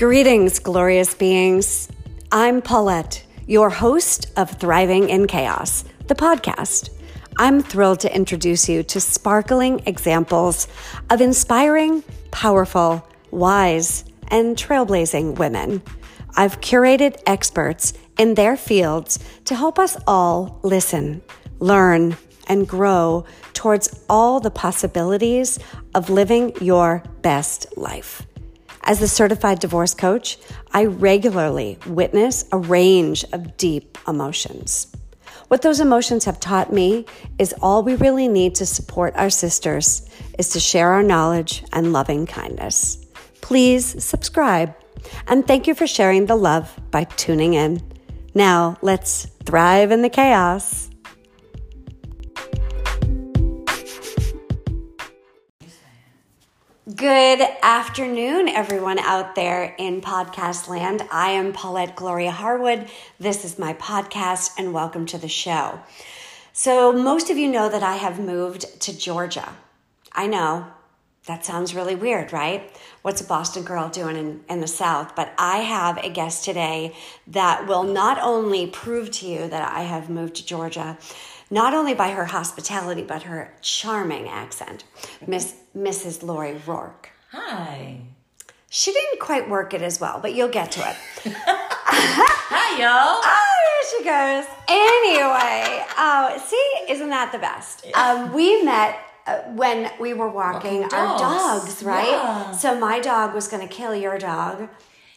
Greetings, glorious beings. I'm Paulette, your host of Thriving in Chaos, the podcast. I'm thrilled to introduce you to sparkling examples of inspiring, powerful, wise, and trailblazing women. I've curated experts in their fields to help us all listen, learn, and grow towards all the possibilities of living your best life. As a certified divorce coach, I regularly witness a range of deep emotions. What those emotions have taught me is all we really need to support our sisters is to share our knowledge and loving kindness. Please subscribe and thank you for sharing the love by tuning in. Now, let's thrive in the chaos. Good afternoon, everyone out there in podcast land. I am Paulette Gloria Harwood. This is my podcast, and welcome to the show. So, most of you know that I have moved to Georgia. I know that sounds really weird, right? What's a Boston girl doing in, in the South? But I have a guest today that will not only prove to you that I have moved to Georgia, not only by her hospitality, but her charming accent, Miss Mrs. Lori Rourk. Hi. She didn't quite work it as well, but you'll get to it. Hi, y'all. Oh, there she goes. Anyway, oh, see, isn't that the best? Um, we met uh, when we were walking, Walking our dogs. dogs, right? Yeah. So my dog was going to kill your dog.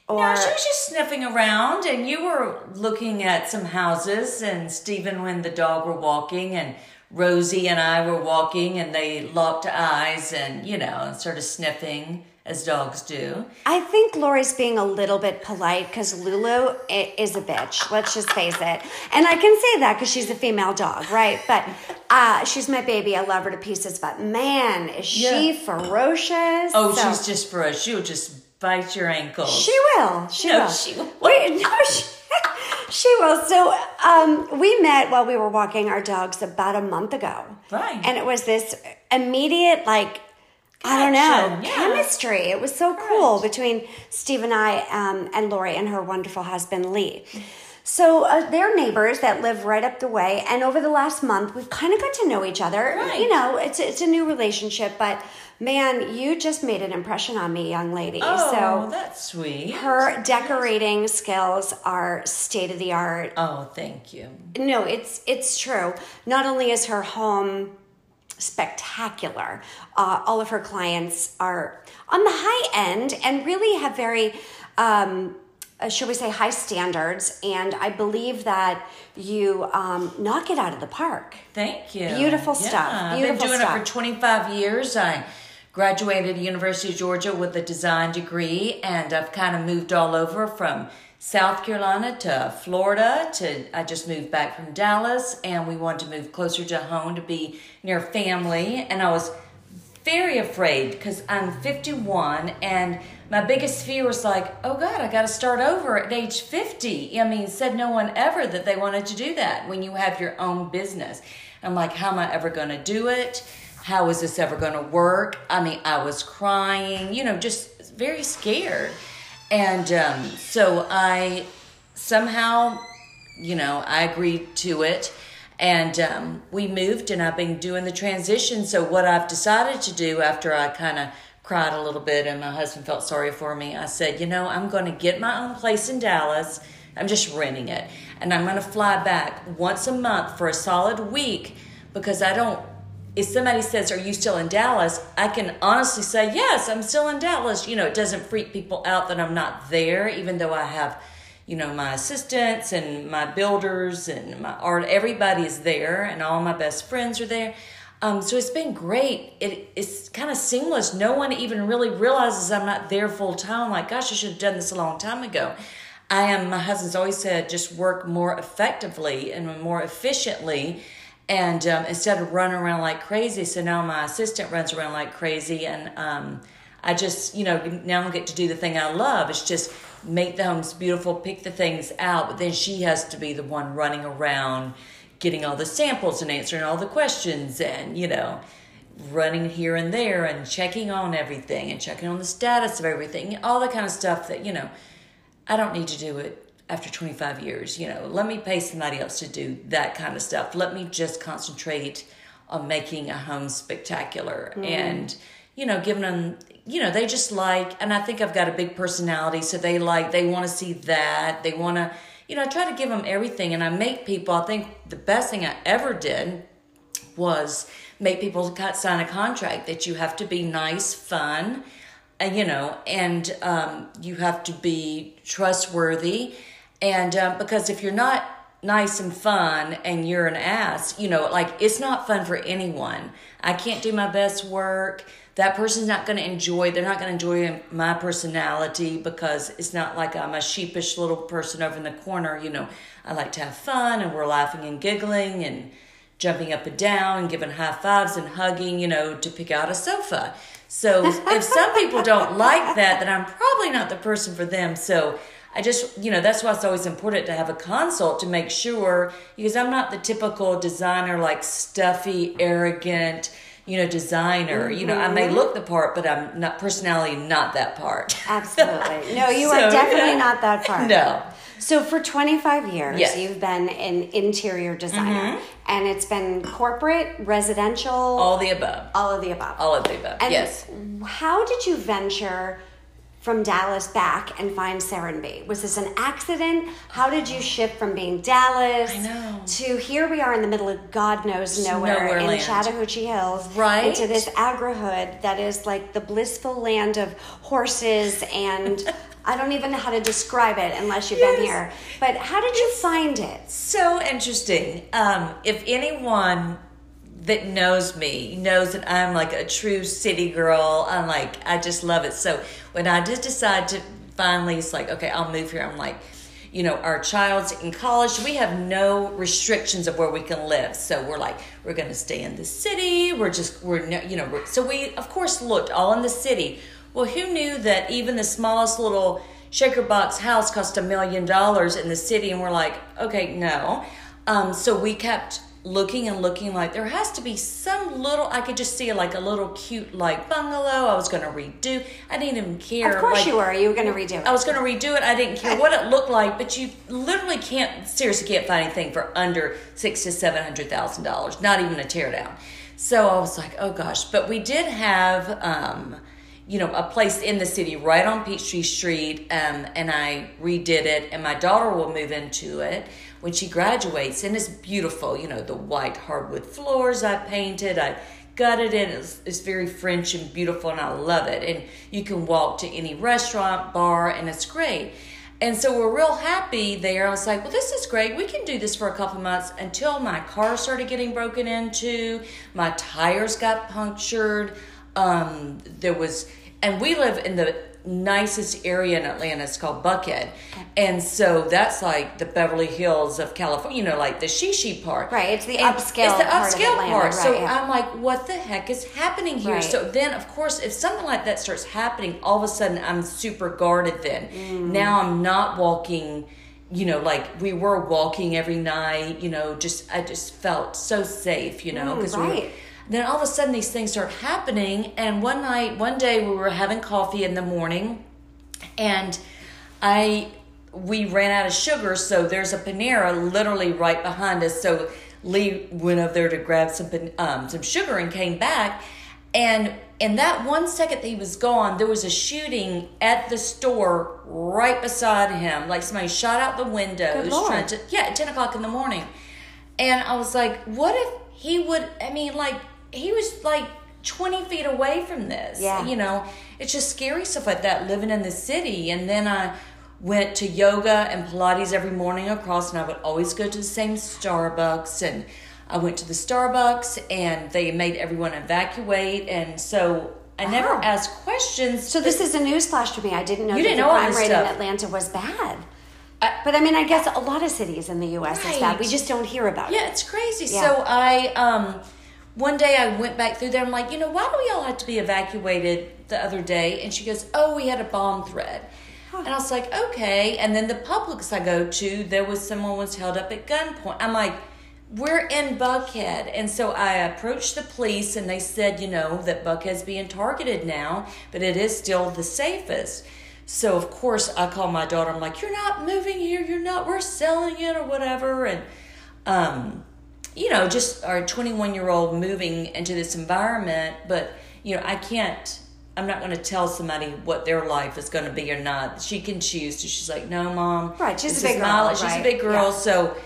Or No, she was just sniffing around, and you were looking at some houses, and Stephen and the dog were walking, and Rosie and I were walking, and they locked eyes and, you know, sort of sniffing as dogs do. I think Lori's being a little bit polite because Lulu is a bitch. Let's just face it. And I can say that because she's a female dog, right? But uh, she's my baby. I love her to pieces. But man, is she Yeah. ferocious? Oh, So- she's just ferocious. She'll just bite your ankles. She will. She No, will. she won't. Wait, no, she, she will. So um, we met while we were walking our dogs about a month ago. Right. And it was this immediate, like, I don't know, yeah. chemistry. It was so cool between Steve and I um, and Lori and her wonderful husband, Lee. So uh, they're neighbors that live right up the way, and over the last month, we've kind of got to know each other. Right. You know, it's it's a new relationship, but man, you just made an impression on me, young lady. Oh, so that's sweet. her decorating skills are state of the art. Oh, thank you. No, it's it's true. Not only is her home spectacular, uh, all of her clients are on the high end and really have very, um, uh, shall we say, high standards. And I believe that you um, knock it out of the park. Thank you. Beautiful stuff. Beautiful I've been doing stuff. it for 25 years. I graduated University of Georgia with a design degree, and I've kind of moved all over from South Carolina to Florida. To I just moved back from Dallas, and we wanted to move closer to home to be near family. And I was very afraid because I'm 51 and my biggest fear was like, oh God, I got to start over at age 50. I mean, said no one ever that they wanted to do that when you have your own business. I'm like, how am I ever going to do it? How is this ever going to work? I mean, I was crying, you know, just very scared. And um, so I somehow, you know, I agreed to it. And um, we moved, and I've been doing the transition. So, what I've decided to do after I kind of cried a little bit and my husband felt sorry for me, I said, you know, I'm going to get my own place in Dallas. I'm just renting it. And I'm going to fly back once a month for a solid week because I don't if somebody says, Are you still in Dallas? I can honestly say, Yes, I'm still in Dallas. You know, it doesn't freak people out that I'm not there, even though I have, you know, my assistants and my builders and my art. Everybody is there, and all my best friends are there. Um, so it's been great. It, it's kind of seamless. No one even really realizes I'm not there full time. Like, gosh, I should have done this a long time ago. I am, my husband's always said, just work more effectively and more efficiently and um, instead of running around like crazy so now my assistant runs around like crazy and um, i just you know now i get to do the thing i love it's just make the homes beautiful pick the things out but then she has to be the one running around getting all the samples and answering all the questions and you know running here and there and checking on everything and checking on the status of everything, all that kind of stuff that, you know, I don't need to do it after 25 years. You know, let me pay somebody else to do that kind of stuff. Let me just concentrate on making a home spectacular mm. and, you know, giving them, you know, they just like, and I think I've got a big personality, so they like, they want to see that. They want to, you know, I try to give them everything and I make people, I think the best thing I ever did was make people sign a contract that you have to be nice, fun, and you know, and um, you have to be trustworthy, and um, because if you're not nice and fun and you're an ass, you know, like it's not fun for anyone. I can't do my best work. That person's not going to enjoy, they're not going to enjoy my personality because it's not like I'm a sheepish little person over in the corner. You know, I like to have fun and we're laughing and giggling and jumping up and down and giving high fives and hugging, you know, to pick out a sofa. So if some people don't like that, then I'm probably not the person for them. So I just, you know, that's why it's always important to have a consult to make sure, because I'm not the typical designer, like stuffy, arrogant, you know, designer. Mm-hmm. You know, I may mm-hmm. look the part, but I'm not personality, not that part. Absolutely. No, you so, are definitely yeah. not that part. No. So for 25 years, yes. you've been an interior designer, mm-hmm. and it's been corporate, residential, all the above, all of the above, all of the above. And yes. How did you venture? From Dallas back and find Serenbe? Was this an accident? How did you shift from being Dallas to here we are in the middle of God knows nowhere, nowhere in land. Chattahoochee Hills, right? Into this agrihood that is like the blissful land of horses and I don't even know how to describe it unless you've yes. been here. But how did you find it? So interesting. Um, if anyone that knows me knows that I'm like a true city girl. I'm like, I just love it. So when I did decide to finally, it's like, okay, I'll move here. I'm like, you know, our child's in college. We have no restrictions of where we can live. So we're like, we're going to stay in the city. We're just, we're, you know, so we, of course, looked all in the city. Well, who knew that even the smallest little shaker box house cost a million dollars in the city? And we're like, okay, no. Um, so we kept looking and looking like there has to be some little i could just see like a little cute like bungalow i was to redo. I didn't even care of course like, you were. You were to redo it. I was to redo it. I didn't care what it looked like but you literally can't seriously can't find anything for under six to seven hundred thousand dollars not even a tear down so i was like oh gosh. But we did have um you know, a place in the city right on Peachtree Street, um, and I redid it, and my daughter will move into it when she graduates, and it's beautiful. You know, the white hardwood floors I painted, I gutted it. It's, it's very French and beautiful, and I love it. And you can walk to any restaurant, bar, and it's great. And so we're real happy there. I was like, well, this is great. We can do this for a couple months until my car started getting broken into, my tires got punctured. Um, there was, and we live in the nicest area in Atlanta. It's called Buckhead. And so that's like the Beverly Hills of California, you know, like the Shishi part. Right. It's the and upscale It's the part upscale part. Right, so yeah. I'm like, what the heck is happening here? Right. So then, of course, if something like that starts happening, all of a sudden I'm super guarded then. Mm. Now I'm not walking you know, like we were walking every night, you know, just I just felt so safe, you know, because mm, right. we then all of a sudden these things start happening. And one night, one day we were having coffee in the morning and I we ran out of sugar, so there's a Panera literally right behind us. So Lee went over there to grab some um, some sugar and came back. And in that one second that he was gone, there was a shooting at the store right beside him. Like somebody shot out the windows trying to yeah, at ten o'clock in the morning. And I was like, what if he would I mean like he was like 20 feet away from this. Yeah. You know, it's just scary stuff like that living in the city. And then I went to yoga and Pilates every morning across, and I would always go to the same Starbucks. And I went to the Starbucks, and they made everyone evacuate. And so I wow. never asked questions. So this is a newsflash to me. I didn't know you didn't the know crime rate stuff. in Atlanta was bad. but I mean, I guess a lot of cities in the U.S. Right. is bad. We just don't hear about yeah, it. Yeah, it's crazy. Yeah. So I um, one day I went back through there. I'm like, you know, why do we all have to be evacuated the other day? And she goes, oh, we had a bomb threat. And I was like, okay. And then the Publix I go to, there was someone was held up at gunpoint. I'm like, we're in Buckhead. And so I approached the police and they said, you know, that Buckhead's being targeted now, but it is still the safest. So of course I call my daughter, I'm like, You're not moving here, you're not, we're selling it or whatever. And um, you know, just our 21 year old moving into this environment, but you know, I can't I'm not going to tell somebody what their life is going to be or not. She can choose to. She's like, no, mom. Right. She's a big girl. She's a big girl. Yeah. So,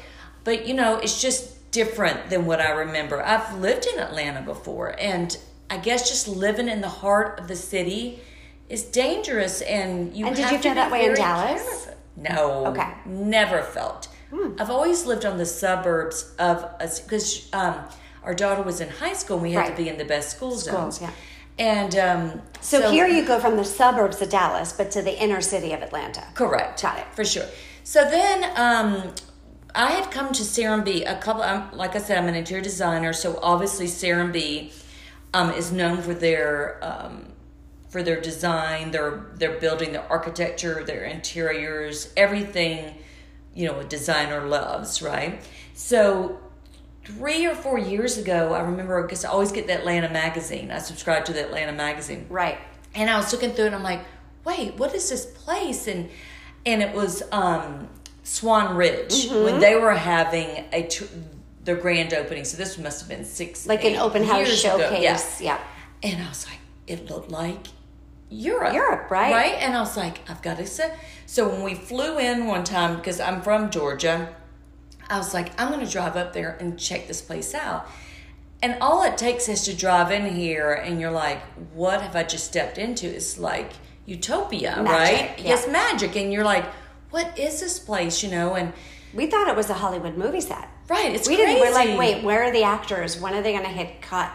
but you know, it's just different than what I remember. I've lived in Atlanta before, and I guess just living in the heart of the city is dangerous. And you and did you feel that way in Dallas? No. Okay. Never felt. Hmm. I've always lived on the suburbs of because um, our daughter was in high school. and We had right. to be in the best school zones. Schools, yeah. And um, so, so, here you go from the suburbs of Dallas, but to the inner city of Atlanta. Correct. Got it. For sure. So then um, I had come to Serenbe a couple, um, like I said, I'm an interior designer. So obviously Serenbe um, is known for their um, for their design, their their building, their architecture, their interiors, everything, you know, a designer loves, right? So three or four years ago, I remember because I always get the Atlanta magazine. I subscribe to the Atlanta magazine. Right. And I was looking through it and I'm like, wait, what is this place? And and it was um, Swan Ridge mm-hmm. when they were having a t- their grand opening. So this must have been six, like an open house showcase. Yeah. yeah. And I was like, it looked like Europe. Europe, right? Right. And I was like, I've got to say. So when we flew in one time, because I'm from Georgia, I was like, I'm going to drive up there and check this place out. And all it takes is to drive in here, and you're like, what have I just stepped into? It's like utopia, magic, right? Yeah. It's magic. And you're like, what is this place, you know? And we thought it was a Hollywood movie set. Right. It's we crazy. didn't. We're like, wait, where are the actors? When are they going to hit cut?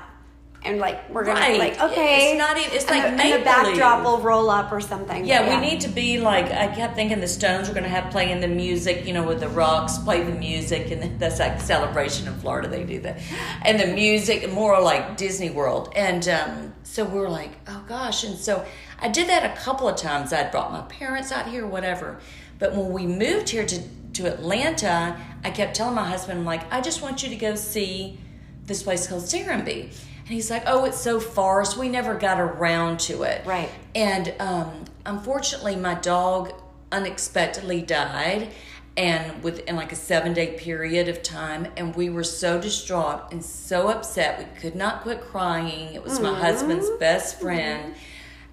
And like we're gonna right. like okay. it's not even it's like and the, and the backdrop will roll up or something. Yeah, yeah, we need to be like i kept thinking the stones were gonna have playing the music you know with the rocks play the music and that's like celebration in florida they do that. And the music more like disney world. And um, so we were like oh gosh. And so i did that a couple of times. I'd brought my parents out here whatever. But when we moved here to to atlanta i kept telling my husband i'm like i just want you to go see this place called Serenbe and he's like, "Oh, it's so far, so we never got around to it." Right. And um, unfortunately, my dog unexpectedly died, and within like a seven day period of time, and we were so distraught and so upset, we could not quit crying. It was my husband's best friend.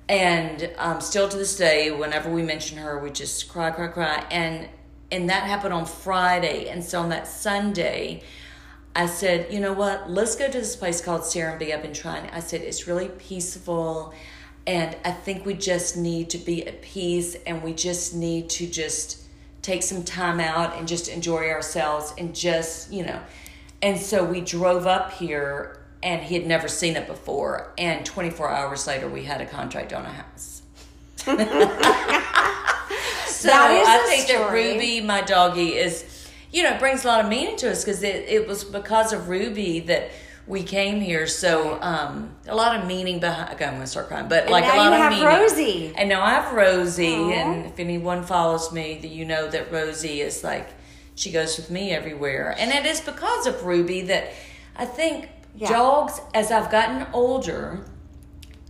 And um, still to this day, whenever we mention her, we just cry, cry, cry. And and that happened on Friday. And so on that Sunday, I said, you know what? Let's go to this place called Serenbe. I've been trying. I said it's really peaceful, and I think we just need to be at peace, and we just need to just take some time out and just enjoy ourselves, and just you know. And so we drove up here, and he had never seen it before. And 24 hours later, we had a contract on a house. so I think story. that Ruby, my doggie, is you know, it brings a lot of meaning to us because it, it was because of Ruby that we came here. So um, a lot of meaning behind. Okay, I'm gonna start crying, but and like a lot of meaning. Rosie. And now I have Rosie, Aww. and if anyone follows me, that you know that Rosie is like she goes with me everywhere, and it is because of Ruby that I think yeah. dogs. As I've gotten older,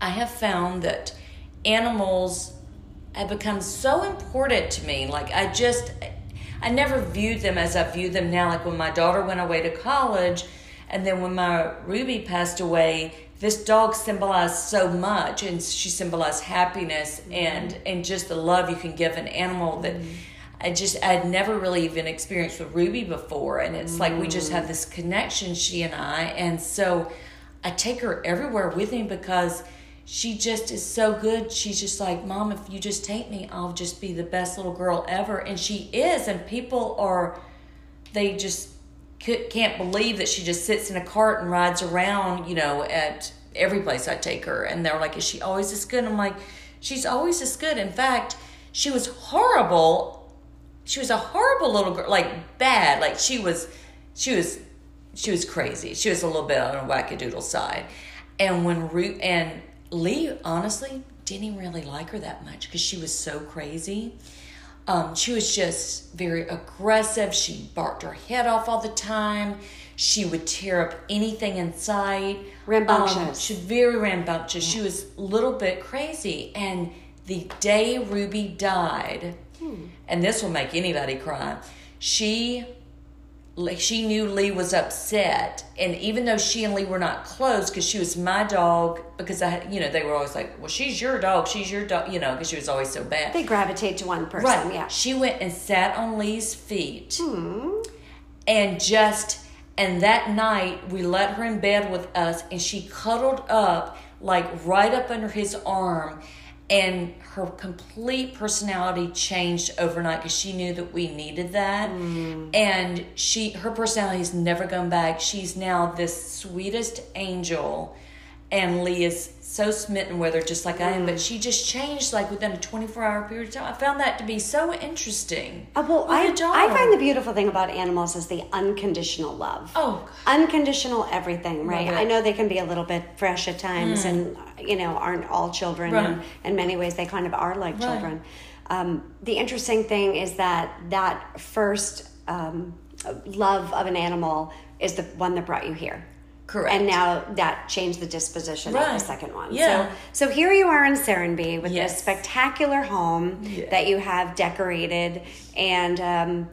I have found that animals have become so important to me. Like I just I never viewed them as I view them now. Like when my daughter went away to college, and then when my Ruby passed away, this dog symbolized so much, and she symbolized happiness mm-hmm. and and just the love you can give an animal that. Mm-hmm. I just I'd never really even experienced with Ruby before, and it's mm. like we just have mm. this connection, she and I, and so I take her everywhere with me because she just is so good. She's just like, Mom, if you just take me, I'll just be the best little girl ever. And she is. And people are, they just can't believe that she just sits in a cart and rides around, you know, at every place I take her. And they're like, Is she always this good? I'm like, She's always this good. In fact, she was horrible. She was a horrible little girl, like bad. Like she was, she was, she was crazy. She was a little bit on a wackadoodle side. And when Root and Lee honestly didn't really like her that much because she was so crazy. Um, she was just very aggressive. She barked her head off all the time. She would tear up anything in sight. Rambunctious. Um, she was very rambunctious. She was a little bit crazy. And the day Ruby died, and this will make anybody cry, she like she knew Lee was upset, and even though she and Lee were not close, because she was my dog, because I, you know, they were always like, "Well, she's your dog, she's your dog," you know, because she was always so bad. They gravitate to one person. Right. Yeah. She went and sat on Lee's feet hmm. and just, and that night we let her in bed with us and she cuddled up, like right up under his arm. And her complete personality changed overnight because she knew that we needed that. Mm. And she, her personality has never gone back. She's now this sweetest angel and Lee is so smitten with her, just like I am. But she just changed like within a twenty four hour period of time. I found that to be so interesting. Uh, well, I, I, a dog. I find the beautiful thing about animals is the unconditional love. Oh, Unconditional everything, right? Mm. I know they can be a little bit fresh at times and, you know, aren't all children. Right. And in many ways, they kind of are like Right. children. Um, the interesting thing is that that first um, love of an animal is the one that brought you here. Correct. And now that changed the disposition of the second one. Yeah. So, so here you are in Serenbe with Yes. this spectacular home Yeah. that you have decorated and um,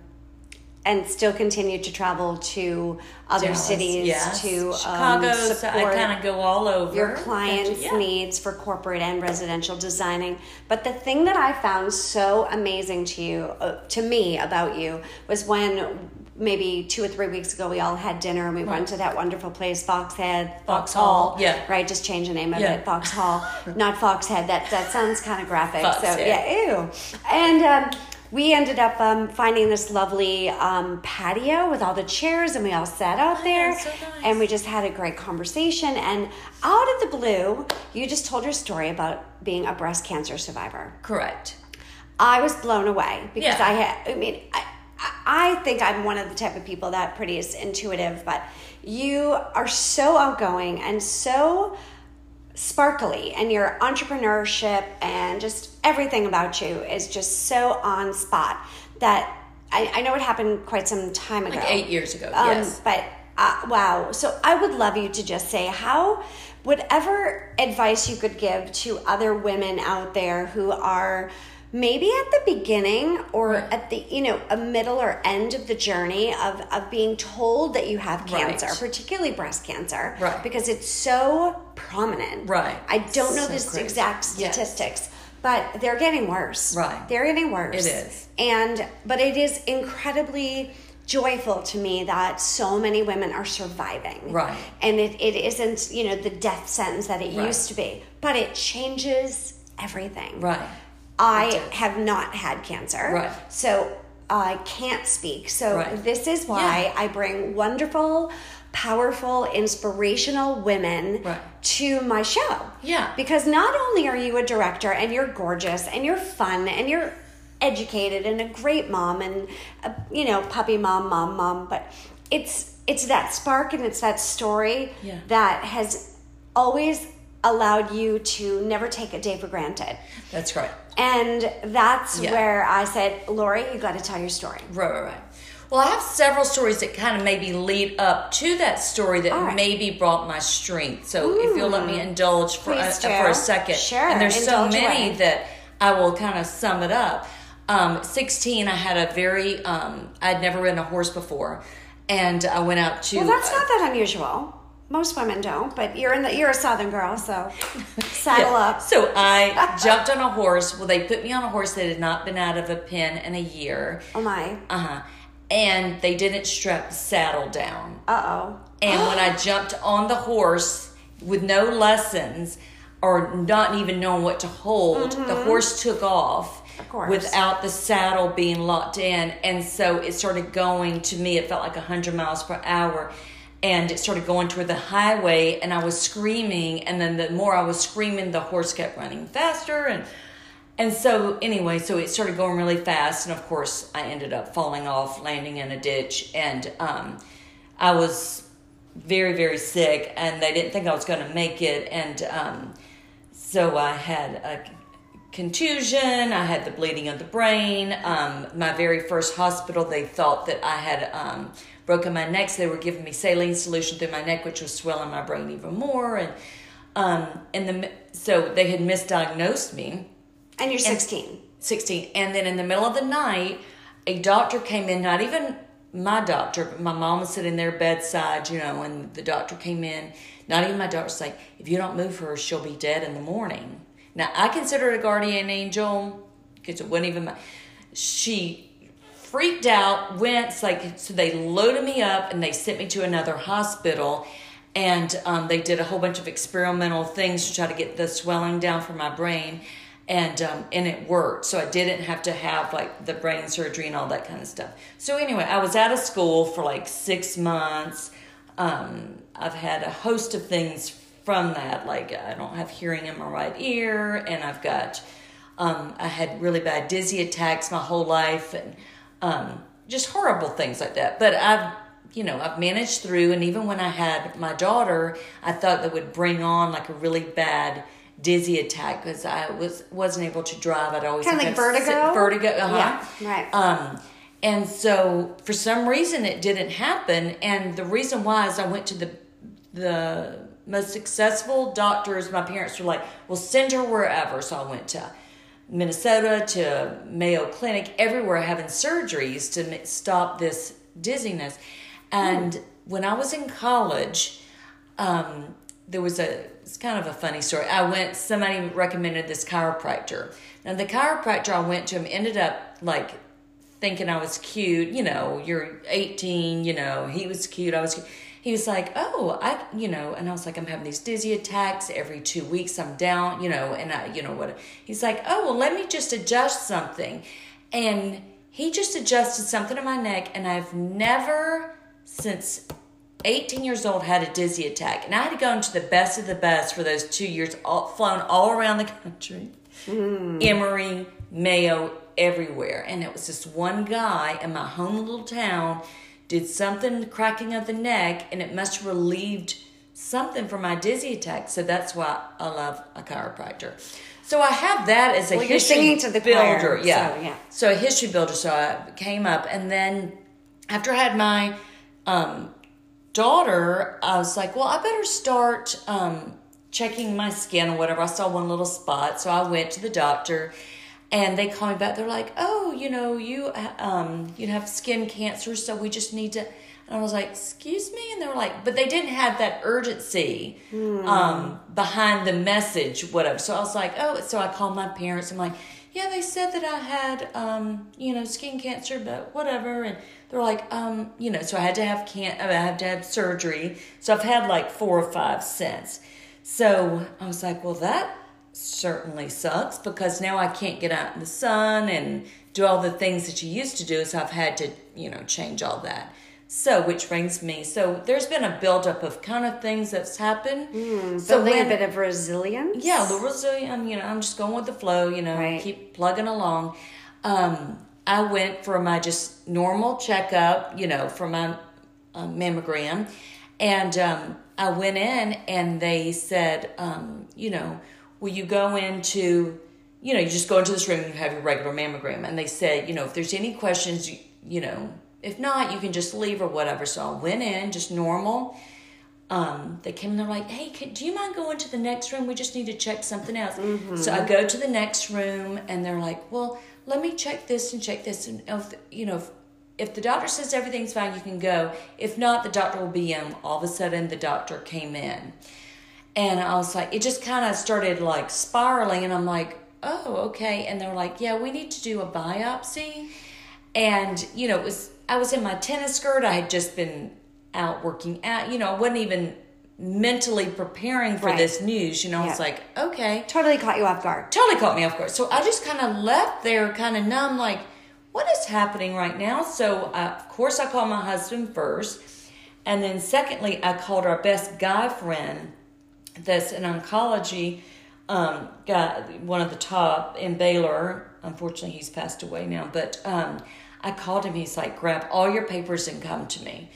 and still continue to travel to other Dallas, cities yes. to Chicago. um, so I kind of go all over your clients' Yeah. needs for corporate and residential designing. But the thing that I found so amazing to you, uh, to me, about you was when maybe two or three weeks ago we all had dinner and we went to that wonderful place, Foxhead, Fox Hall, Hall. yeah. Right, just change the name of Yeah. it, Fox Hall, not Foxhead. That that sounds kind of graphic. So Foxhead. yeah, ew. And. Um, we ended up um, finding this lovely um, patio with all the chairs, and we all sat out there, Oh, so nice. and we just had a great conversation. And out of the blue, you just told your story about being a breast cancer survivor. Correct. I was blown away because Yeah. I had, I mean, I, I think I'm one of the type of people that pretty is intuitive, but you are so outgoing and so sparkly, and your entrepreneurship and just everything about you is just so on spot that I, I know it happened quite some time ago. Like eight years ago. Um, yes. But uh, wow. So I would love you to just say how, whatever advice you could give to other women out there who are maybe at the beginning or Right. at the you know a middle or end of the journey of of being told that you have Right. cancer particularly breast cancer Right. because it's so prominent Right. i don't know So the crazy. exact Yes. statistics but they're getting worse Right. they're getting worse It is. and but it is incredibly joyful to me that so many women are surviving Right. and it, it isn't you know the death sentence that it Right. used to be but it changes everything Right. I have not had cancer Right. so i can't speak so Right. this is why i bring wonderful powerful inspirational women Right. to my show Yeah. because not only are you a director and you're gorgeous and you're fun and you're educated and a great mom and a, you know puppy mom mom mom but it's it's that spark and it's that story Yeah. that has always allowed you to never take a day for granted That's right. And that's Yeah. where i said lori you got to tell your story Right, right, right. Well, I have several stories that kind of maybe lead up to that story that right. maybe brought my strength. So if you'll let me indulge for a, for a second, Sure, and there's so many away. that I will kind of sum it up. Um, 16, I had a very um, I'd never ridden a horse before, and I went out to. well that's uh, not that unusual most women don't but you're in the you're a southern girl so saddle Yeah. up So I jumped on a horse. Well, they put me on a horse that had not been out of a pen in a year. oh my Uh huh. And they didn't strap the saddle down. uh-oh And when I jumped on the horse with no lessons or not even knowing what to hold, the horse took off Mm-hmm. Without the saddle being locked in. And so it started going to me, it felt like 100 miles per hour. And it started going toward the highway, and I was screaming. And then the more I was screaming, the horse kept running faster. And and so anyway, so it started going really fast, and of course, I ended up falling off, landing in a ditch, and um, I was very, very sick, and they didn't think I was going to make it, and um, so I had a contusion. I had the bleeding of the brain. Um, my very first hospital, they thought that I had um, broken my neck, so they were giving me saline solution through my neck, which was swelling my brain even more. And um, and the so they had misdiagnosed me. And you're 16. 16. And then in the middle of the night, a doctor came in, not even my doctor, but my mom was sitting there bedside, you know, and the doctor came in. Not even my doctor's like, if you don't move her, she'll be dead in the morning. Now, I consider it a guardian angel because it wasn't even my. She freaked out, went, like, so they loaded me up and they sent me to another hospital. And um, they did a whole bunch of experimental things to try to get the swelling down from my brain. And um, and it worked, so I didn't have to have like the brain surgery and all that kind of stuff. So anyway, I was out of school for like six months. Um, I've had a host of things from that. Like I don't have hearing in my right ear, and I've got um, I had really bad dizzy attacks my whole life, and um, just horrible things like that. But I've you know I've managed through, and even when I had my daughter, I thought that would bring on like a really bad dizzy attack because I was wasn't able to drive. I'd always Kinda like to sit- vertigo? vertigo, uh-huh. Yeah, right. Um, and so for some reason it didn't happen, and the reason why is I went to the the most successful doctors. My parents were like, "Well, send her wherever." So I went to Minnesota to Mayo Clinic, everywhere having surgeries to stop this dizziness. And when I was in college, um, there was a it's kind of a funny story. I went somebody recommended this chiropractor. Now the chiropractor I went to him ended up like thinking I was cute, you know, you're 18, you know, he was cute, I was cute. He was like, "Oh, I, you know," and I was like, "I'm having these dizzy attacks every 2 weeks. I'm down, you know, and I, you know what?" He's like, "Oh, well, let me just adjust something." And he just adjusted something in my neck and I've never since 18 years old had a dizzy attack and i had to go into the best of the best for those two years all, flown all around the country hmm. emory mayo everywhere and it was this one guy in my home little town did something cracking of the neck and it must have relieved something from my dizzy attack. So that's why i love a chiropractor. So i have that as a Well, you're history singing to the builder. choir, yeah. so, yeah. so a history builder. So i came up and then after i had my um, daughter, I was like, well, I better start um, checking my skin or whatever. I saw one little spot, so I went to the doctor, and they call me back. They're like, oh, you know, you um, you have skin cancer, so we just need to. And I was like, excuse me, and they were like, but they didn't have that urgency um, behind the message, whatever. So I was like, oh, so I called my parents. I'm like, yeah, they said that I had, um, you know, skin cancer, but whatever. And they're like, um, you know, so I had to have can, I had to have surgery. So I've had like four or five since. So I was like, well, that certainly sucks because now I can't get out in the sun and do all the things that you used to do. So I've had to, you know, change all that. So, which brings me, so there's been a buildup of kind of things that's happened. so Building when- a bit of resilience. yeah, the resilient. You know, I'm just going with the flow. You know, Right. keep plugging along. Um, I went for my just normal checkup. You know, for my uh, mammogram, and um, I went in and they said, um, you know, will you go into, you know, you just go into this room and you have your regular mammogram, and they said, you know, if there's any questions, you, you know, if not, you can just leave or whatever. So I went in just normal um, they came and they're like, "Hey, can, do you mind going to the next room? We just need to check something else." So I go to the next room, and they're like, "Well, let me check this and check this, and if, you know, if, if the doctor says everything's fine, you can go. If not, the doctor will be in." All of a sudden, the doctor came in, and I was like, it just kind of started like spiraling, and I'm like, "Oh, okay." And they're like, "Yeah, we need to do a biopsy," and you know, it was I was in my tennis skirt. I had just been out working out. You know, I wasn't even mentally preparing for Right. this news. You know, I was like, okay, Totally caught you off guard. totally caught me off guard. So I just kind of left there, kind of numb, like, what is happening right now? So uh, of course I called my husband first, and then secondly I called our best guy friend, that's an oncology um, guy, one of the top in Baylor. Unfortunately, he's passed away now, but um, I called him. He's like, grab all your papers and come to me.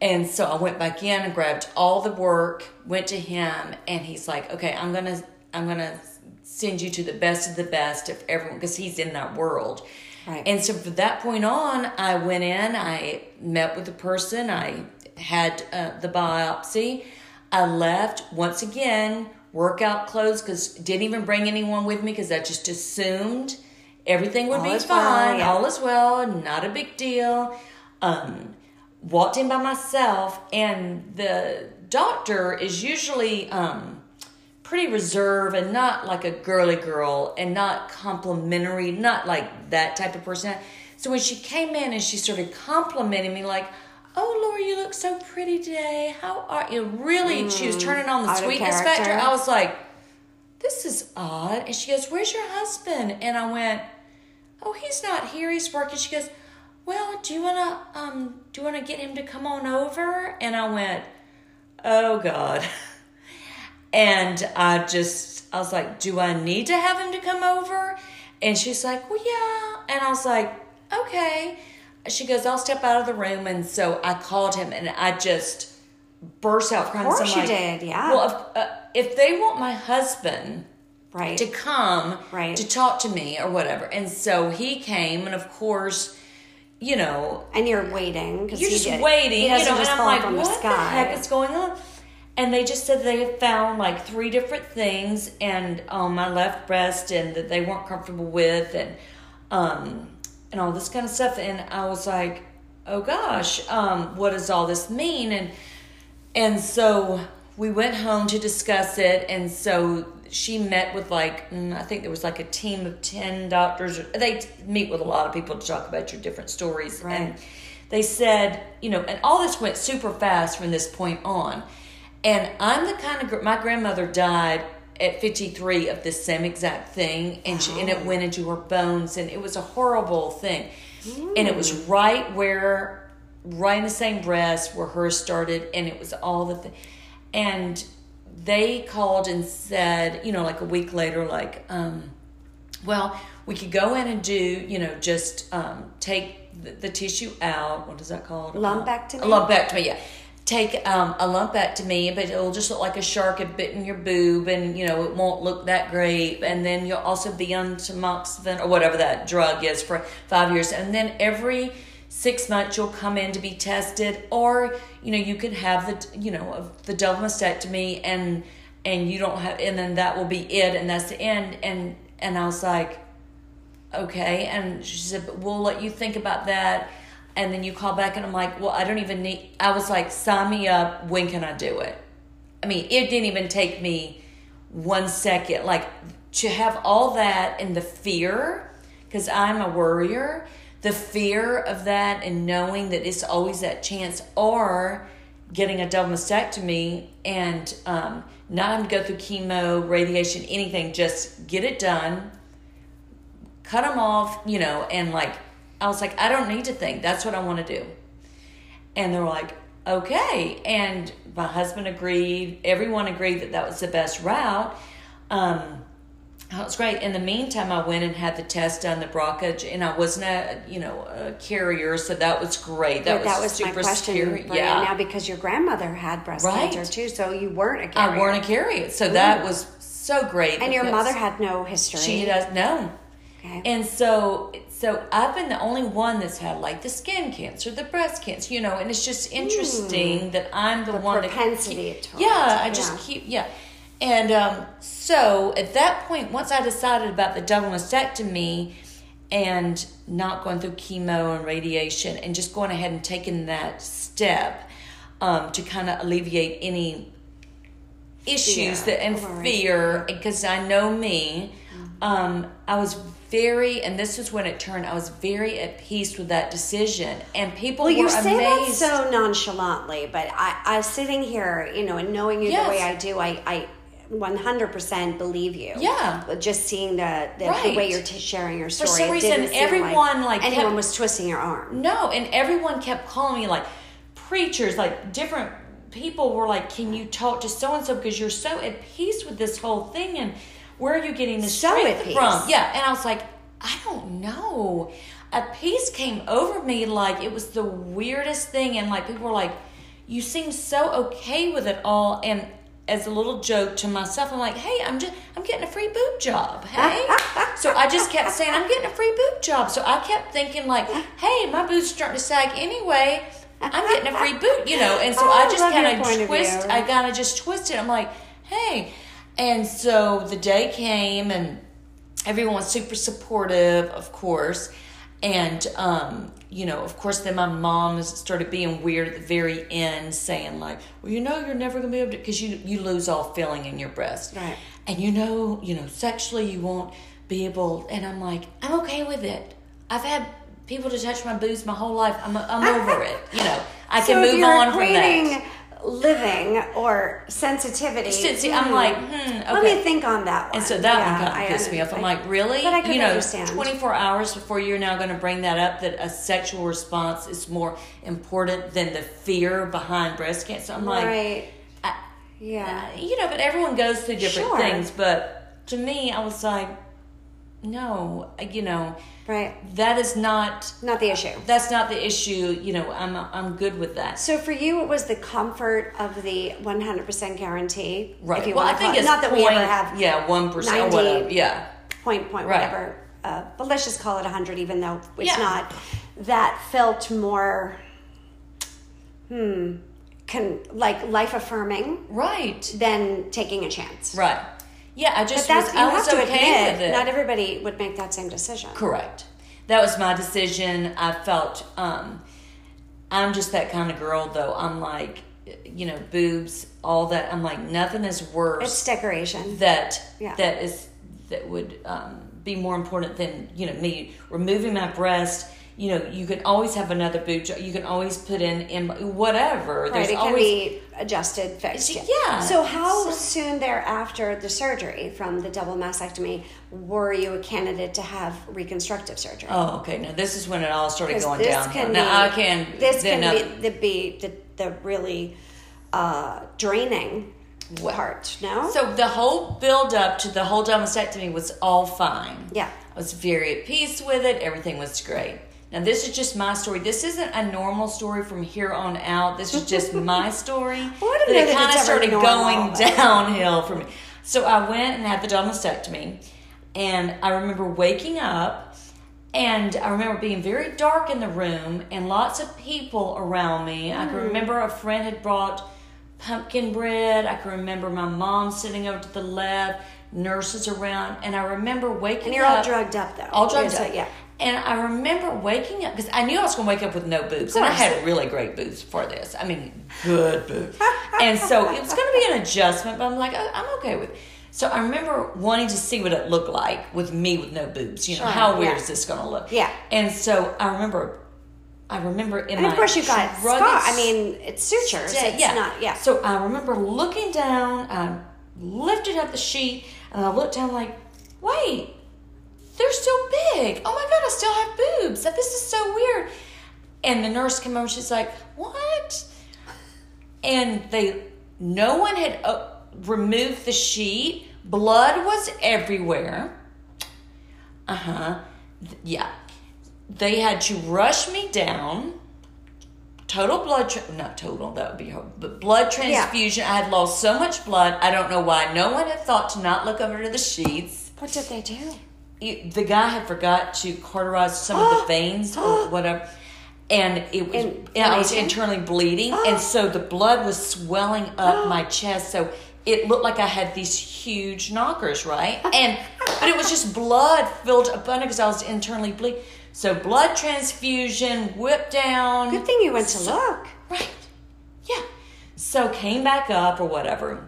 And so I went back in and grabbed all the work, went to him, and he's like, okay, I'm gonna I'm gonna send you to the best of the best of everyone because he's in that world. Right. And so from that point on, I went in, I met with the person, I had uh, the biopsy, I left once again, workout clothes because didn't even bring anyone with me because I just assumed everything would All be is well, fine, yeah. all is well, not a big deal. Um, walked in by myself, and the doctor is usually um, pretty reserved and not like a girly girl and not complimentary, not like that type of person. So when she came in and she started complimenting me, like, "Oh, Laura, you look so pretty today. How are you?" Really, she was turning on the Mm, sweetness character. factor. I was like, "This is odd." And she goes, "Where's your husband?" And I went, "Oh, he's not here. He's working." She goes, "Well, do you wanna um do you wanna get him to come on over?" And I went, "Oh God." And I just, I was like, do I need to have him to come over? And she's like, well, yeah. And I was like, okay. She goes, I'll step out of the room. And so I called him and I just burst out crying. Of course you like, did, yeah. Well, if, uh, if they want my husband Right. to come Right. to talk to me or whatever. And so he came. And of course, you know, and you're waiting because you're just did, waiting, He doesn't you know, just and I'm like, from what the sky. the heck is going on? And they just said they had found like three different things and on my left breast and that they weren't comfortable with and um and all this kind of stuff. And I was like, oh gosh, um, what does all this mean? And and so we went home to discuss it. And so she met with like, mm, I think there was like a team of 10 doctors. They meet with a lot of people to talk about your different stories. Right. And they said, you know, and all this went super fast from this point on. And I'm the kind of my grandmother died at 53 of the same exact thing, and she, and it went into her bones, and it was a horrible thing. And it was right where, right in the same breast where hers started, and it was all the thing. And they called and said, you know, like a week later, like, um, well, we could go in and do, you know, just um, take the, the tissue out. What is that called? Lumpectomy? A lumpectomy, yeah. Take um, a lumpectomy, but it'll just look like a shark had bitten your boob, and you know it won't look that great. And then you'll also be on tamoxifen or whatever that drug is for five years, and then every six months you'll come in to be tested, or you know you could have the you know the double mastectomy, and and you don't have, and then that will be it, and that's the end. And and I was like, okay. And she said, but we'll let you think about that. And then you call back, and I'm like, well, I don't even need, I was like, sign me up. When can I do it? I mean, it didn't even take me one second. Like, to have all that and the fear, because I'm a worrier, the fear of that and knowing that it's always that chance, or getting a double mastectomy and um, not having to go through chemo, radiation, anything, just get it done cut them off, you know, and like, I was like, I don't need to think. That's what I want to do. And they're like, okay. And my husband agreed. Everyone agreed that that was the best route. Um, that was great. In the meantime, I went and had the test done, the BRCA, and I wasn't a, you know, a carrier, so that was great. That that was was my question scary. Yeah. now because your grandmother had breast Right. cancer too, so you weren't a carrier. I weren't a carrier, so that was so great. and your mother had no history. She does no. Okay. And so, so I've been the only one that's had like the skin cancer, the breast cancer, you know, and it's just interesting that I'm the, one that Hmm. propensity keep- towards yeah, I just yeah. keep yeah. And um, so at that point, once I decided about the double mastectomy and not going through chemo and radiation, and just going ahead and taking that step um, to kind of alleviate any issues Fear. that and Right. fear because I know me. Um, I was very, and this is when it turned. I was very at peace with that decision, and people Well, were you say that so nonchalantly, but I, I sitting here, you know, and knowing you the way I do, I, I 100% believe you. Yeah. Just seeing the, the, the way you're t- sharing your story. For some reason, everyone, like, anyone kept- was twisting your arm. No, and everyone kept calling me like preachers, like different people were like, "Can you talk to so and so because you're so at peace with this whole thing?" And where are you getting this strength from? Yeah, and I was like, I don't know. A peace came over me like it was the weirdest thing, and like people were like, "You seem so okay with it all," and as a little joke to myself, I'm like, hey, I'm just I'm getting a free boob job. Hey. so I just kept saying, I'm getting a free boob job. So I kept thinking like, hey, my boob's are starting to sag anyway. I'm getting a free boot, you know. And so Oh, I just kind of of twist. I kind of just twisted. I'm like, hey. And so the day came, and everyone was super supportive, of course. And um, you know, of course, then my mom started being weird at the very end, saying like, "Well, you know, you're never gonna be able to because you you lose all feeling in your breast, Right. And you know, you know, sexually, you won't be able." And I'm like, "I'm okay with it. I've had people to touch my boobs my whole life. I'm I'm over it. You know, I can if move on from that." Living or sensitivity. Sensi- I'm hmm, like, hmm, Let me think on that one. And so that Yeah, one kind I of pissed me off. I'm like, really? But I could you know, understand. 24 hours before you're now going to bring that up that a sexual response is more important than the fear behind breast cancer. I'm like, right. I- Yeah. you know, but everyone goes through different Sure. things. But to me, I was like, no, you know, Right. that is not. Not the issue. That's not the issue. You know, I'm I'm good with that. So for you, it was the comfort of the 100% guarantee. Right. If you well, want I to think it. it's Not that we ever have Yeah, one percent or whatever. Yeah. point, point, Right. whatever. Uh, but let's just call it 100, even though it's Yeah. not. That felt more, hmm, can, like life affirming Right. than taking a chance. Right. Yeah, I But just that's, was, you I have was to okay admit, with it. not everybody would make that same decision. Correct. That was my decision. I felt um I'm just that kind of girl though. I'm like you know, boobs, all that. I'm like nothing is worse It's decoration. that Yeah. that is that would um, be more important than you know me removing my breast. You know, you can always have another job. You can always put in in whatever. Right, There's it can always be adjusted, fixed. Yeah. So how So- soon thereafter the surgery from the double mastectomy were you a candidate to have reconstructive surgery? Oh, okay. Now this is when it all started going this down. can Now I can. This can be the be the, the really uh, draining part. No. So the whole build up to the whole mastectomy was all fine. Yeah. I was very at peace with it. Everything was great. Now this is just my story. This isn't a normal story from here on out. This is just my story. Well, I don't know it kind of started going downhill for me. So I went and had the mastectomy, and I remember waking up, and I remember being very dark in the room and lots of people around me. I Mm. can remember a friend had brought pumpkin bread. I can remember my mom sitting over to the left, nurses around, and I remember waking up. and you're up. all drugged up though. All drugged Yeah, so- up. Yeah. And I remember waking up because I knew I was going to wake up with no boobs, and I had really great boobs for this. I mean, good boobs. and so it was going to be an adjustment, but I'm like, oh, I'm okay with. it. So I remember wanting to see what it looked like with me with no boobs. You know, Sure, how weird yeah. is this going to look? Yeah. And so I remember, I remember in And my of course you got scar. I mean, it's sutures. yeah, It's yeah. not. Yeah. So I remember looking down, I lifted up the sheet, and I looked down like, wait, they're still big. Oh my god, I still have boobs. That this is so weird. And the nurse came over. She's like, what? And they, no one had uh, removed the sheet. Blood was everywhere. Uh huh. Yeah. They had to rush me down total blood tra- not total that would be horrible, but blood transfusion i had lost so much blood i don't know why no one had thought to not look over to the sheets what did they do? The guy had forgot to cauterize some of the veins or whatever and it was In- and i was internally bleeding and so the blood was swelling up my chest so it looked like i had these huge knockers right and but it was just blood filled up under because i was internally bleeding so blood transfusion whipped down Good thing you went to look. Right. Yeah. So came back up or whatever.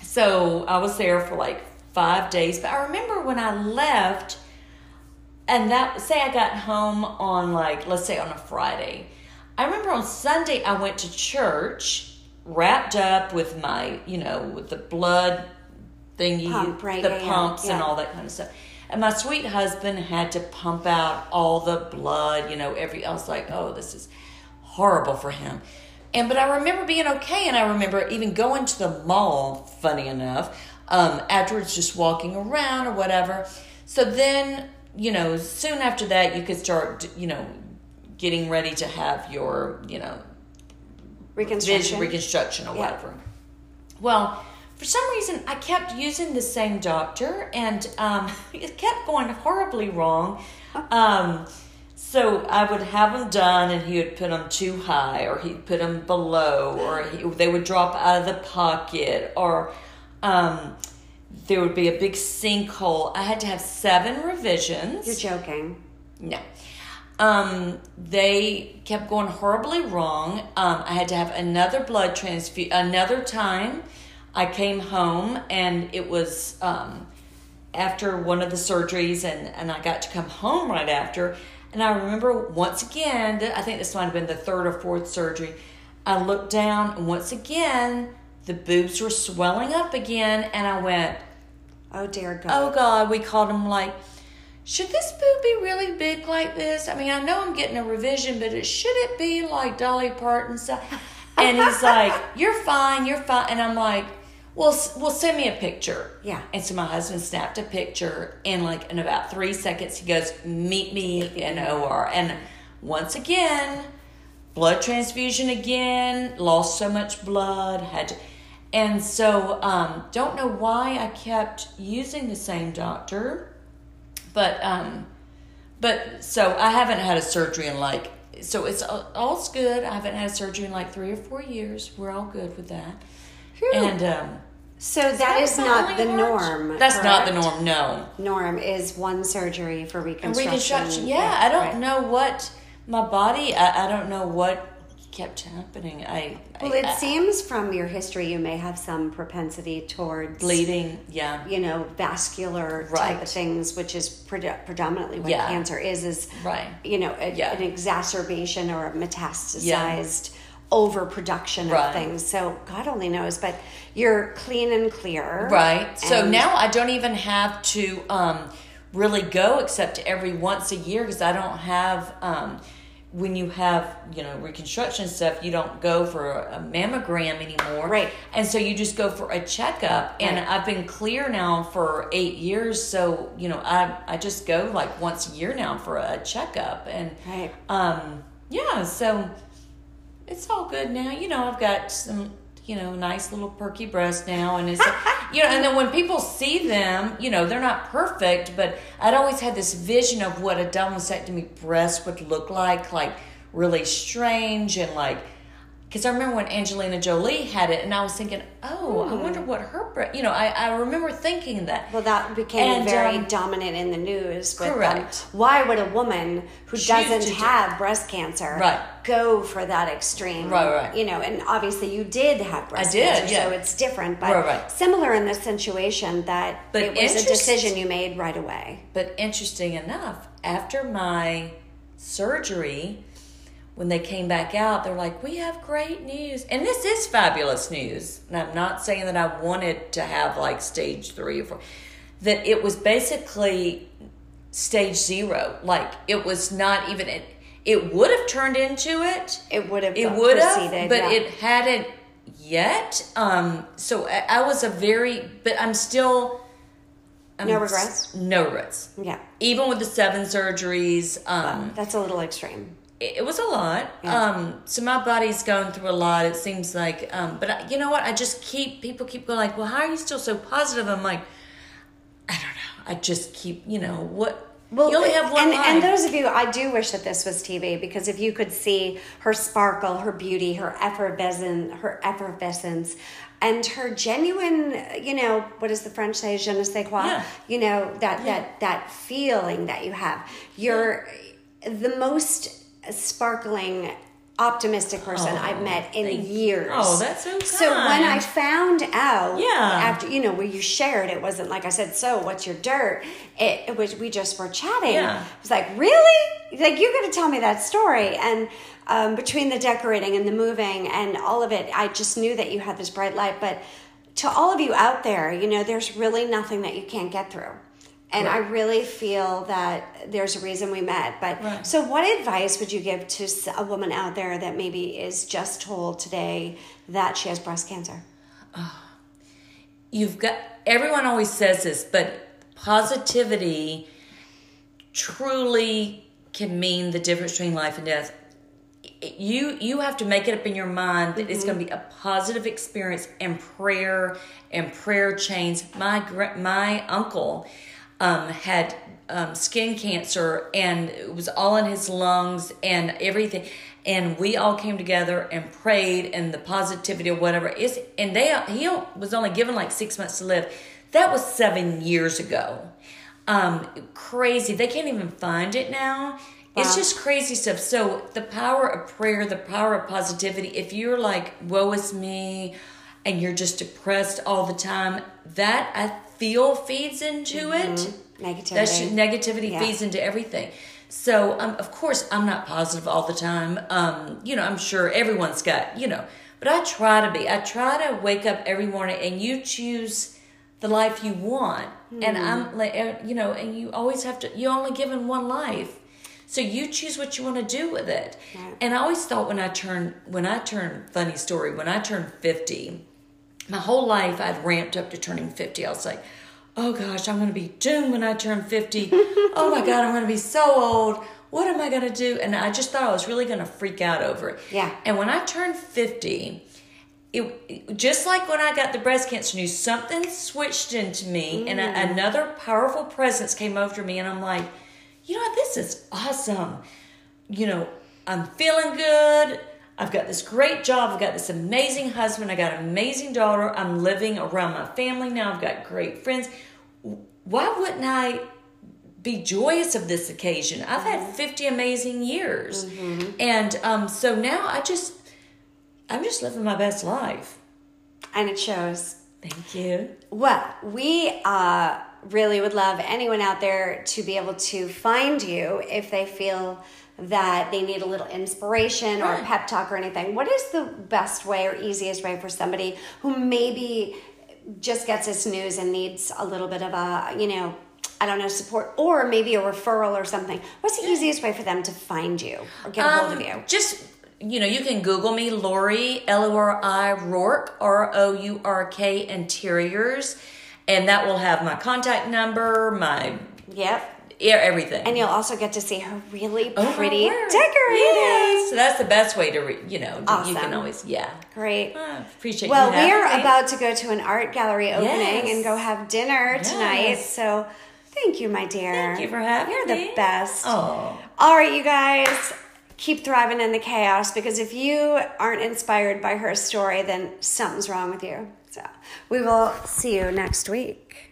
So I was there for like five days. But I remember when I left, and that say I got home on like let's say on a Friday. I remember on Sunday I went to church, wrapped up with my you know with the blood thingy, Pump, right, the yeah, yeah, pumps and all that kind of stuff. And my sweet husband had to pump out all the blood, you know, every I was like, oh, this is horrible for him. And but I remember being okay, and I remember even going to the mall. Funny enough, um, afterwards, just walking around or whatever. So then, you know, soon after that, you could start, you know, getting ready to have your, you know, Reconstruction. vision reconstruction or Yeah. whatever. Well, for some reason, I kept using the same doctor, and um, it kept going horribly wrong. Um, so I would have them done, and he would put them too high, or he'd put them below, or he, they would drop out of the pocket, or um, there would be a big sinkhole. I had to have seven revisions. You're joking. No. Um, they kept going horribly wrong. Um, I had to have another blood transfusion. Another time, I came home and it was um, after one of the surgeries, and, and I got to come home right after. And I remember once again, I think this might have been the third or fourth surgery. I looked down, and once again, the boobs were swelling up again, and I went, Oh dear God. Oh God, we called him like, should this boob be really big like this? I mean, I know I'm getting a revision, but it should it be like Dolly Parton stuff? And he's like, "You're fine, you're fine," and I'm like, "Well, well, send me a picture." Yeah. And so my husband snapped a picture, and like in about three seconds, he goes, "Meet me in OR." And once again, blood transfusion again. Lost so much blood. Had to. And so, um, don't know why I kept using the same doctor but um but so i haven't had a surgery in like so it's all's good i haven't had surgery in like three or four years we're all good with that Whew. and um so that is not the norm. That's not the norm. No. Norm is one surgery for And reconstruction. reconstruction. Yeah, I don't right. know what my body. I, I don't know what kept happening. I Well, I, it I- seems from your history you may have some propensity towards bleeding. Yeah. you know, vascular type Right. of things, which is pred- predominantly what Yeah. cancer is, is, Right. you know, a, Yeah. an exacerbation or a metastasized overproduction of Right. things. So God only knows, but you're clean and clear. Right. So now I don't even have to um, really go except every once a year because I don't have. Um, when you have you know reconstruction stuff, you don't go for a mammogram anymore. Right. And so you just go for a checkup. And Right. I've been clear now for eight years, so you know I I just go like once a year now for a checkup and Right. um yeah so it's all good now. You know, I've got some, you know, nice little perky breasts now, and it's, you know, and then when people see them, you know, they're not perfect, but I'd always had this vision of what a double mastectomy breast would look like, like really strange and like. Because I remember when Angelina Jolie had it, and I was thinking, "Oh, I wonder what her breast." You know, I, I remember thinking that. Well, that became And, very um, dominant in the news. With Correct. Them. Why would a woman who doesn't to do- have breast cancer Right. go for that extreme? Right, right. You know, and obviously you did have breast did, cancer, so it's different. But Right, right. similar in this situation that But it was a decision you made right away. But interesting enough, after my surgery, when they came back out, they're like, "We have great news," and this is fabulous news. And I'm not saying that I wanted to have like stage three or four. That it was basically stage zero. Like it was not even. It, it would have turned into it. It would have It would have, but yeah. it hadn't yet. Um, so I, I was a very, but I'm still. I'm No regrets? No regrets Yeah, even with the seven surgeries um that's a little extreme. It, was a lot um so my body's going through a lot it seems like um but I, you know what i just keep people keep going like well how are you still so positive i'm like i don't know i just keep you know what Well, you only have one and, life. and those of you, I do wish that this was TV because if you could see her sparkle, her beauty, her effervescence, her effervescence, and her genuine, you know, what does the French say? Je ne sais quoi. Yeah. You know that that that feeling that you have. You're the most sparkling. Optimistic person Oh, I've met in years. Oh, that's so kind. So when I found out, Yeah. after you know where you shared, it wasn't like I said. So what's your dirt? It, it was we just were chatting. Yeah. It was like really, like you're going to tell me that story, and um, between the decorating and the moving and all of it, I just knew that you had this bright light. But to all of you out there, you know, there's really nothing that you can't get through. And I really feel that there's a reason we met. But Right. so, what advice would you give to a woman out there that maybe is just told today that she has breast cancer? you've got everyone always says this but positivity truly can mean the difference between life and death you you have to make it up in your mind that it's mm-hmm. going to be a positive experience and prayer and prayer chains. My my uncle um, had um, skin cancer and it was all in his lungs and everything. And we all came together and prayed and the positivity or whatever. Is and they he was only given like six months to live. That was seven years ago. Um crazy. They can't even find it now. It's just crazy stuff. So the power of prayer the power of positivity if you're like woe is me and you're just depressed all the time that i feel feeds into it Negativity. that's negativity Yeah. feeds into everything. So, um, of course, I'm not positive all the time. Um, you know, I'm sure everyone's got, you know, but I try to be. I try to wake up every morning and you choose the life you want. And Hmm. I'm like, uh, you know, and you always have to, you're only given one life. So you choose what you want to do with it. Right. And I always thought when I turn, when I turn, funny story, when I turned 50, my whole life I'd ramped up to turning 50. I was like, oh gosh, I'm going to be doomed when I turn 50. oh my God, I'm going to be so old. What am I going to do? And I just thought I was really going to freak out over it. Yeah. And when I turned 50, it, just like when I got the breast cancer news, something switched into me and a, mm. another powerful presence came over me. And I'm like, you know what? This is awesome you know, I'm feeling good. I've got this great job. I've got this amazing husband. I got an amazing daughter. I'm living around my family now. I've got great friends. Why wouldn't I be joyous of this occasion? I've had 50 amazing years. And um, so now I just, I'm just living my best life. and it shows. Thank you. Well, we uh, really would love anyone out there to be able to find you if they feel that they need a little inspiration or a pep talk or anything. What is the best way or easiest way for somebody who maybe just gets this news and needs a little bit of a, you know, I don't know, support or maybe a referral or something? What's the easiest way for them to find you or get a hold of Um, you? Just you know, you can Google me, Lori L O R I Rourk R O U R K Interiors, and that will have my contact number, my Yep. E- everything. And you'll also get to see her really Oh, pretty word. decorated. Yes. So that's the best way to, re- you know, you can always, yeah. Great. I appreciate Well, we're me. about to go to an art gallery opening Yes. and go have dinner tonight. So thank you, my dear. Thank you for having me. You're me. the best. Oh. All right, you guys, keep thriving in the chaos because if you aren't inspired by her story, then something's wrong with you. So we will see you next week.